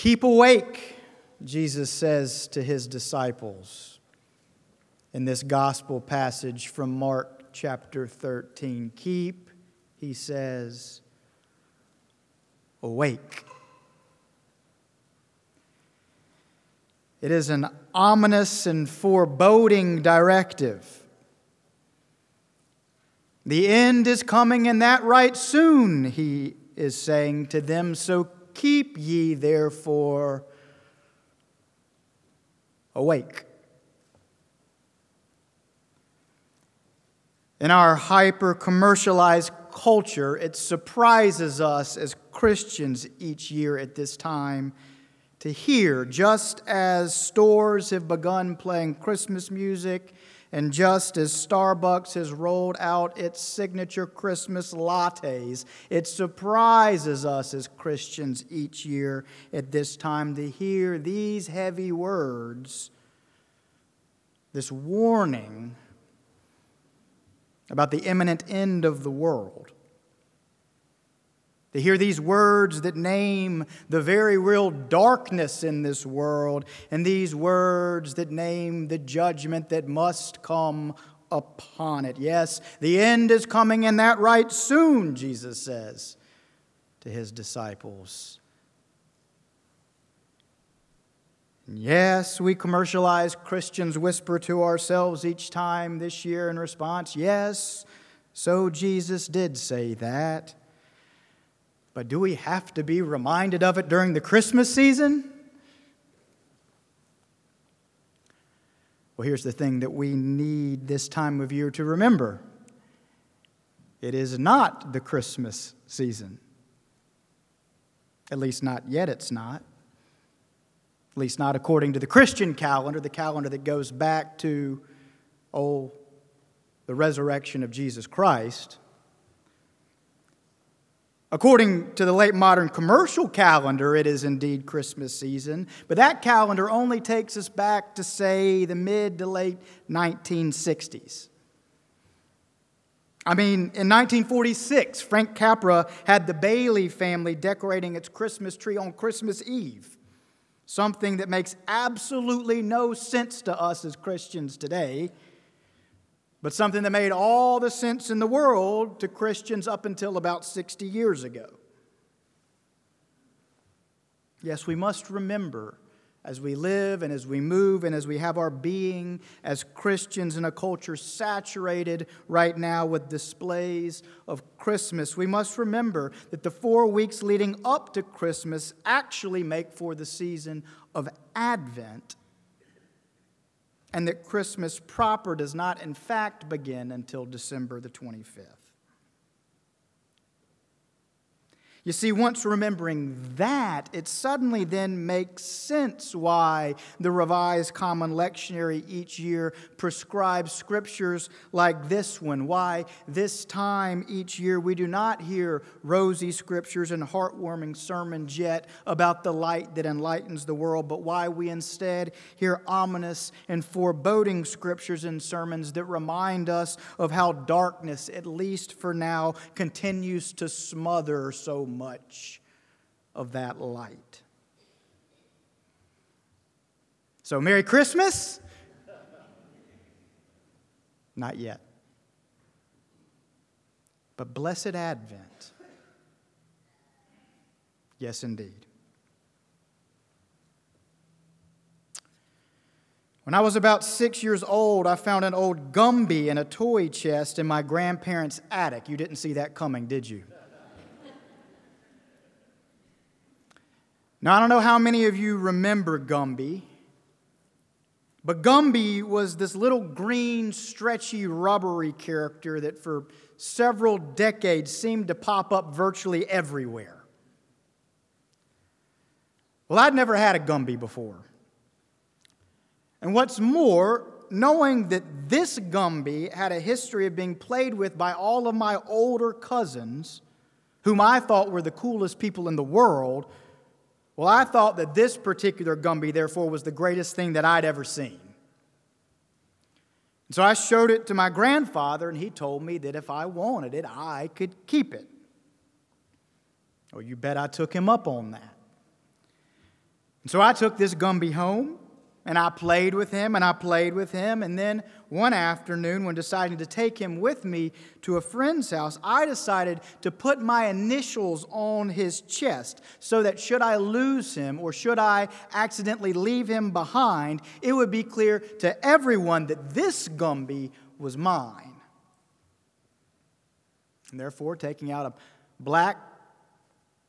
Keep awake, Jesus says to his disciples in this gospel passage from Mark chapter 13. Keep, he says, awake. It is an ominous and foreboding directive. The end is coming, and that right soon, he is saying to them. So keep ye therefore awake. In our hyper commercialized culture, it surprises us as Christians each year at this time to hear, just as stores have begun playing Christmas music, and just as Starbucks has rolled out its signature Christmas lattes, it surprises us as Christians each year at this time to hear these heavy words, this warning about the imminent end of the world. To hear these words that name the very real darkness in this world, and these words that name the judgment that must come upon it. Yes, the end is coming, and that right soon, Jesus says to his disciples. Yes, we commercialized Christians whisper to ourselves each time this year in response, Yes, so Jesus did say that. But do we have to be reminded of it during the Christmas season? Well, here's the thing that we need this time of year to remember it is not the Christmas season. At least, not yet, it's not. At least, not according to the Christian calendar, the calendar that goes back to, oh, the resurrection of Jesus Christ. According to the late modern commercial calendar, it is indeed Christmas season, but that calendar only takes us back to, say, the mid to late 1960s. I mean, in 1946, Frank Capra had the Bailey family decorating its Christmas tree on Christmas Eve, something that makes absolutely no sense to us as Christians today but something that made all the sense in the world to Christians up until about 60 years ago. Yes, we must remember as we live and as we move and as we have our being as Christians in a culture saturated right now with displays of Christmas, we must remember that the four weeks leading up to Christmas actually make for the season of Advent and that Christmas proper does not, in fact, begin until December the 25th. You see, once remembering that, it suddenly then makes sense why the Revised Common Lectionary each year prescribes scriptures like this one. Why this time each year we do not hear rosy scriptures and heartwarming sermons yet about the light that enlightens the world, but why we instead hear ominous and foreboding scriptures and sermons that remind us of how darkness, at least for now, continues to smother so much of that light. So, Merry Christmas? Not yet. But blessed Advent. Yes, indeed. When I was about six years old, I found an old Gumby in a toy chest in my grandparents' attic. You didn't see that coming, did you? Now, I don't know how many of you remember Gumby, but Gumby was this little green, stretchy, rubbery character that for several decades seemed to pop up virtually everywhere. Well, I'd never had a Gumby before. And what's more, knowing that this Gumby had a history of being played with by all of my older cousins, whom I thought were the coolest people in the world, well, I thought that this particular Gumby, therefore, was the greatest thing that I'd ever seen. And so I showed it to my grandfather, and he told me that if I wanted it, I could keep it. Well, you bet I took him up on that. And so I took this Gumby home and I played with him and I played with him. And then one afternoon, when deciding to take him with me to a friend's house, I decided to put my initials on his chest so that should I lose him or should I accidentally leave him behind, it would be clear to everyone that this Gumby was mine. And therefore, taking out a black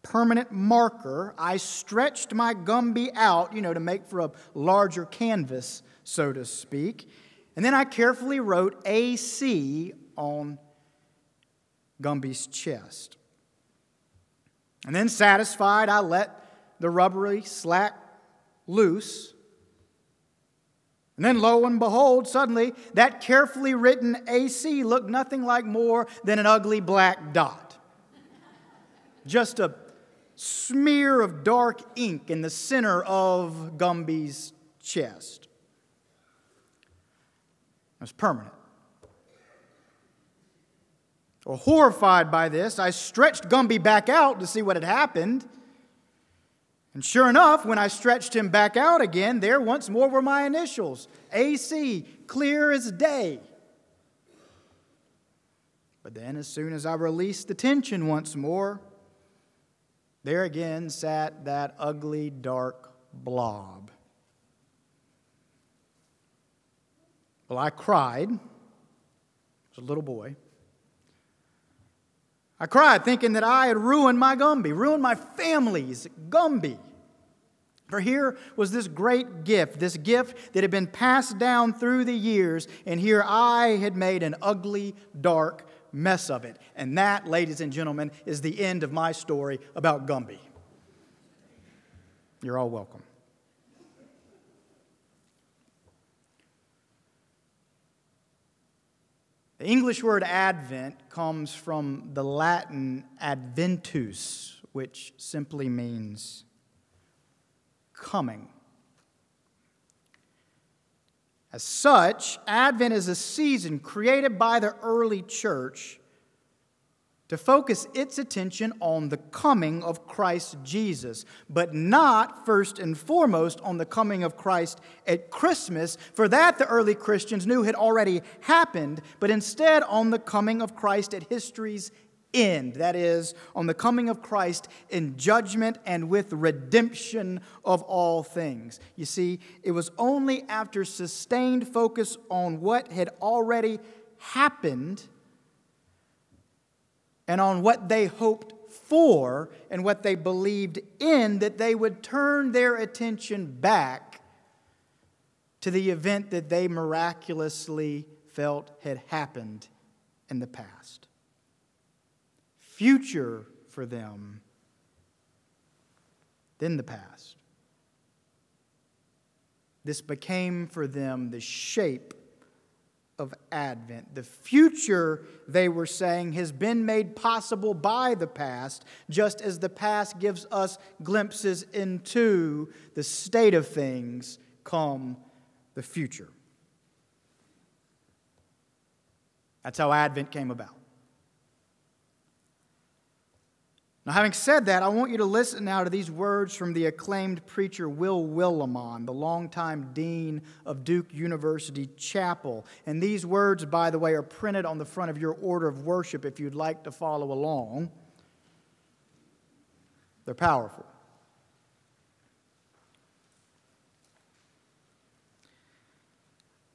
permanent marker, I stretched my Gumby out, you know, to make for a larger canvas, so to speak. And then I carefully wrote AC on Gumby's chest. And then, satisfied, I let the rubbery slack loose. And then, lo and behold, suddenly that carefully written AC looked nothing like more than an ugly black dot. Just a smear of dark ink in the center of Gumby's chest. It was permanent. Well, horrified by this, I stretched Gumby back out to see what had happened. And sure enough, when I stretched him back out again, there once more were my initials AC, clear as day. But then, as soon as I released the tension once more, there again sat that ugly, dark blob. Well, I cried. I was a little boy. I cried thinking that I had ruined my Gumby, ruined my family's Gumby. For here was this great gift, this gift that had been passed down through the years, and here I had made an ugly, dark mess of it. And that, ladies and gentlemen, is the end of my story about Gumby. You're all welcome. The English word Advent comes from the Latin adventus, which simply means coming. As such, Advent is a season created by the early church to focus its attention on the coming of Christ Jesus, but not first and foremost on the coming of Christ at Christmas, for that the early Christians knew had already happened, but instead on the coming of Christ at history's end. That is, on the coming of Christ in judgment and with redemption of all things. You see, it was only after sustained focus on what had already happened and on what they hoped for and what they believed in that they would turn their attention back to the event that they miraculously felt had happened in the past future for them than the past. This became for them the shape of Advent. The future, they were saying, has been made possible by the past, just as the past gives us glimpses into the state of things come the future. That's how Advent came about. Now, having said that, I want you to listen now to these words from the acclaimed preacher Will Willimon, the longtime dean of Duke University Chapel. And these words, by the way, are printed on the front of your order of worship if you'd like to follow along. They're powerful.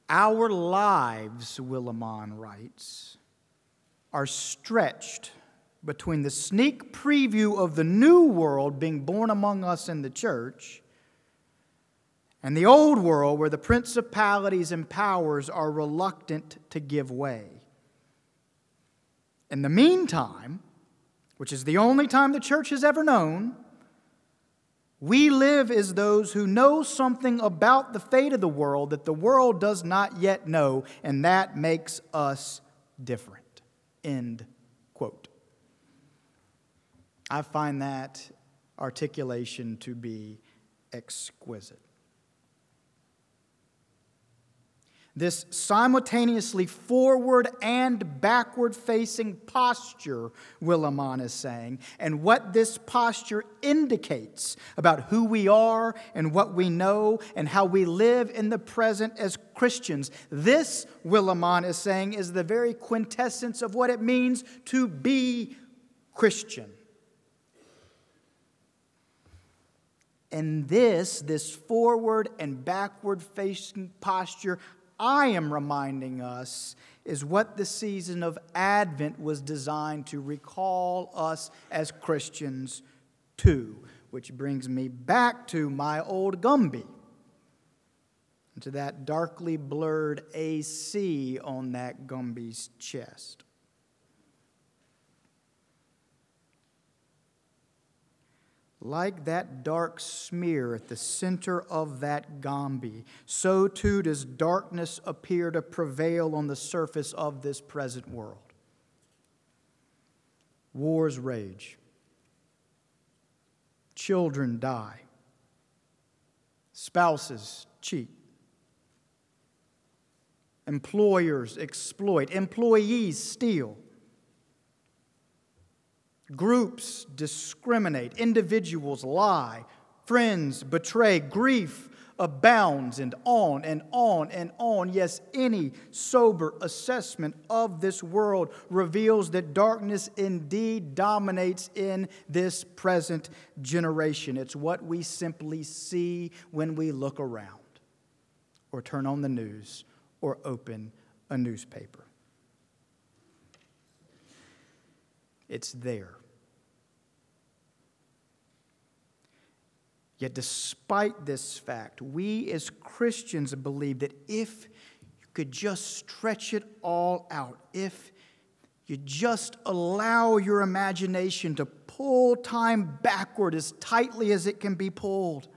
Our lives, Willimon writes, are stretched between the sneak preview of the new world being born among us in the church and the old world where the principalities and powers are reluctant to give way. In the meantime, which is the only time the church has ever known, we live as those who know something about the fate of the world that the world does not yet know, and that makes us different. End. I find that articulation to be exquisite. this simultaneously forward and backward facing posture, Willimon is saying, and what this posture indicates about who we are and what we know and how we live in the present as Christians. This, Willimon is saying, is the very quintessence of what it means to be Christian. And this, this forward and backward facing posture, I am reminding us is what the season of Advent was designed to recall us as Christians to. Which brings me back to my old Gumby, to that darkly blurred AC on that Gumby's chest. Like that dark smear at the center of that Gumby, so too does darkness appear to prevail on the surface of this present world. Wars rage, children die, spouses cheat, employers exploit, employees steal. Groups discriminate, individuals lie, friends betray, grief abounds, and on and on and on. Yes, any sober assessment of this world reveals that darkness indeed dominates in this present generation. It's what we simply see when we look around, or turn on the news, or open a newspaper. It's there. Yet, despite this fact, we as Christians believe that if you could just stretch it all out, if you just allow your imagination to pull time backward as tightly as it can be pulled,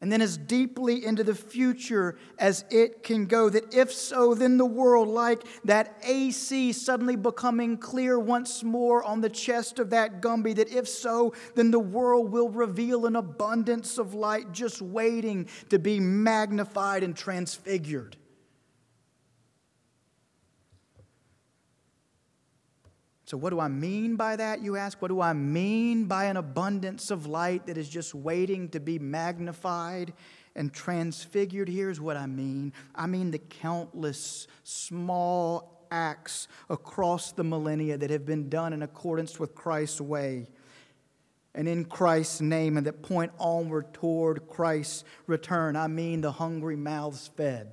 and then as deeply into the future as it can go. That if so, then the world, like that AC suddenly becoming clear once more on the chest of that Gumby, that if so, then the world will reveal an abundance of light just waiting to be magnified and transfigured. So, what do I mean by that, you ask? What do I mean by an abundance of light that is just waiting to be magnified and transfigured? Here's what I mean I mean the countless small acts across the millennia that have been done in accordance with Christ's way and in Christ's name and that point onward toward Christ's return. I mean the hungry mouths fed.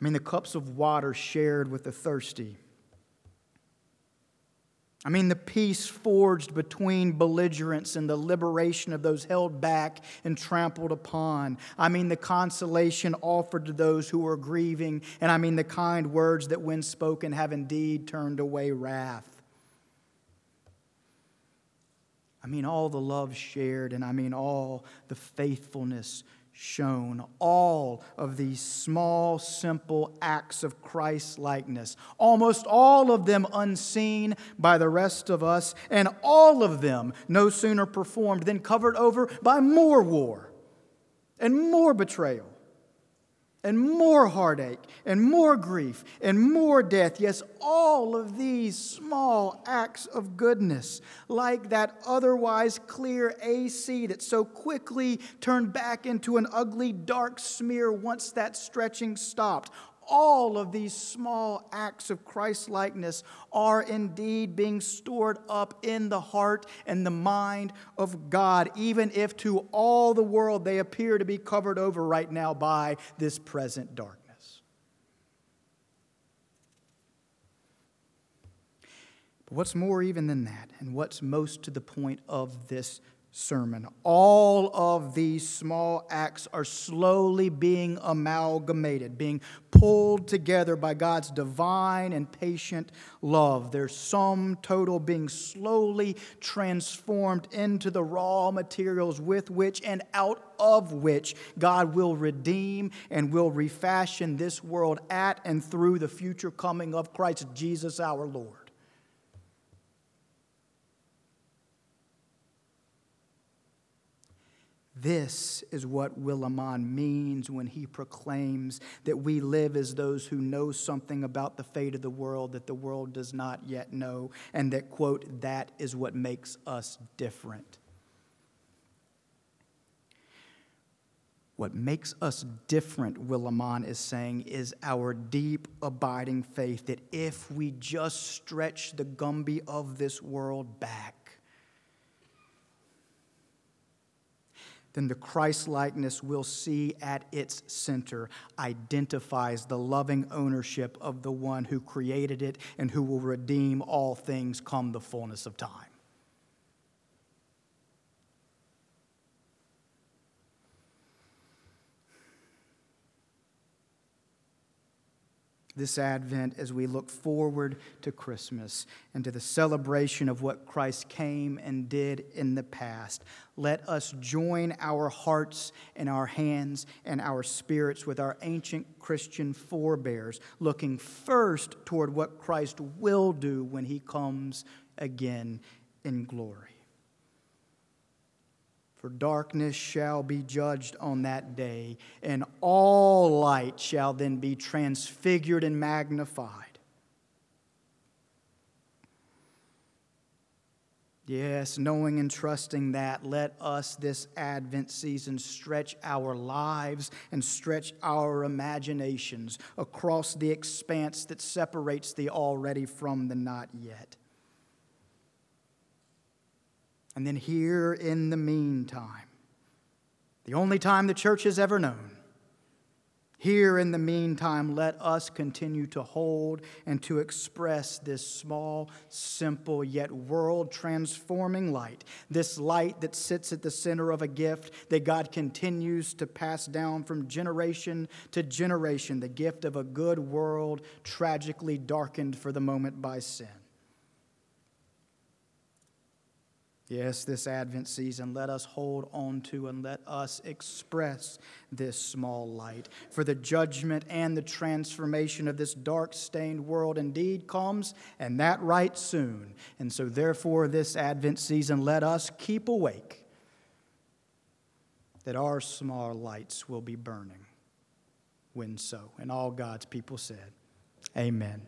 I mean the cups of water shared with the thirsty. I mean, the peace forged between belligerents and the liberation of those held back and trampled upon. I mean, the consolation offered to those who are grieving. And I mean, the kind words that, when spoken, have indeed turned away wrath. I mean, all the love shared, and I mean, all the faithfulness shown all of these small, simple acts of Christ likeness, almost all of them unseen by the rest of us, and all of them no sooner performed than covered over by more war and more betrayal and more heartache and more grief and more death. Yes, all of these small acts of goodness, like that otherwise clear AC that so quickly turned back into an ugly dark smear once that stretching stopped all of these small acts of Christ likeness are indeed being stored up in the heart and the mind of God, even if to all the world they appear to be covered over right now by this present darkness. But what's more, even than that, and what's most to the point of this sermon. All of these small acts are slowly being amalgamated, being pulled together by God's divine and patient love. Their sum total being slowly transformed into the raw materials with which and out of which God will redeem and will refashion this world at and through the future coming of Christ Jesus our Lord. This is what Willimon means when he proclaims that we live as those who know something about the fate of the world that the world does not yet know, and that, quote, that is what makes us different. What makes us different, Willimon is saying, is our deep, abiding faith that if we just stretch the Gumby of this world back, then the Christ likeness we'll see at its center identifies the loving ownership of the one who created it and who will redeem all things come the fullness of time. This Advent as we look forward to Christmas and to the celebration of what Christ came and did in the past. Let us join our hearts and our hands and our spirits with our ancient Christian forebears, looking first toward what Christ will do when he comes again in glory. For darkness shall be judged on that day, and all light shall then be transfigured and magnified. Yes, knowing and trusting that, let us this Advent season stretch our lives and stretch our imaginations across the expanse that separates the already from the not yet. And then here in the meantime, the only time the church has ever known, here in the meantime, let us continue to hold and to express this small, simple, yet world transforming light. This light that sits at the center of a gift that God continues to pass down from generation to generation the gift of a good world tragically darkened for the moment by sin. Yes, this Advent season, let us hold on to and let us express this small light. For the judgment and the transformation of this dark stained world indeed comes, and that right soon. And so, therefore, this Advent season, let us keep awake that our small lights will be burning when so. And all God's people said, Amen.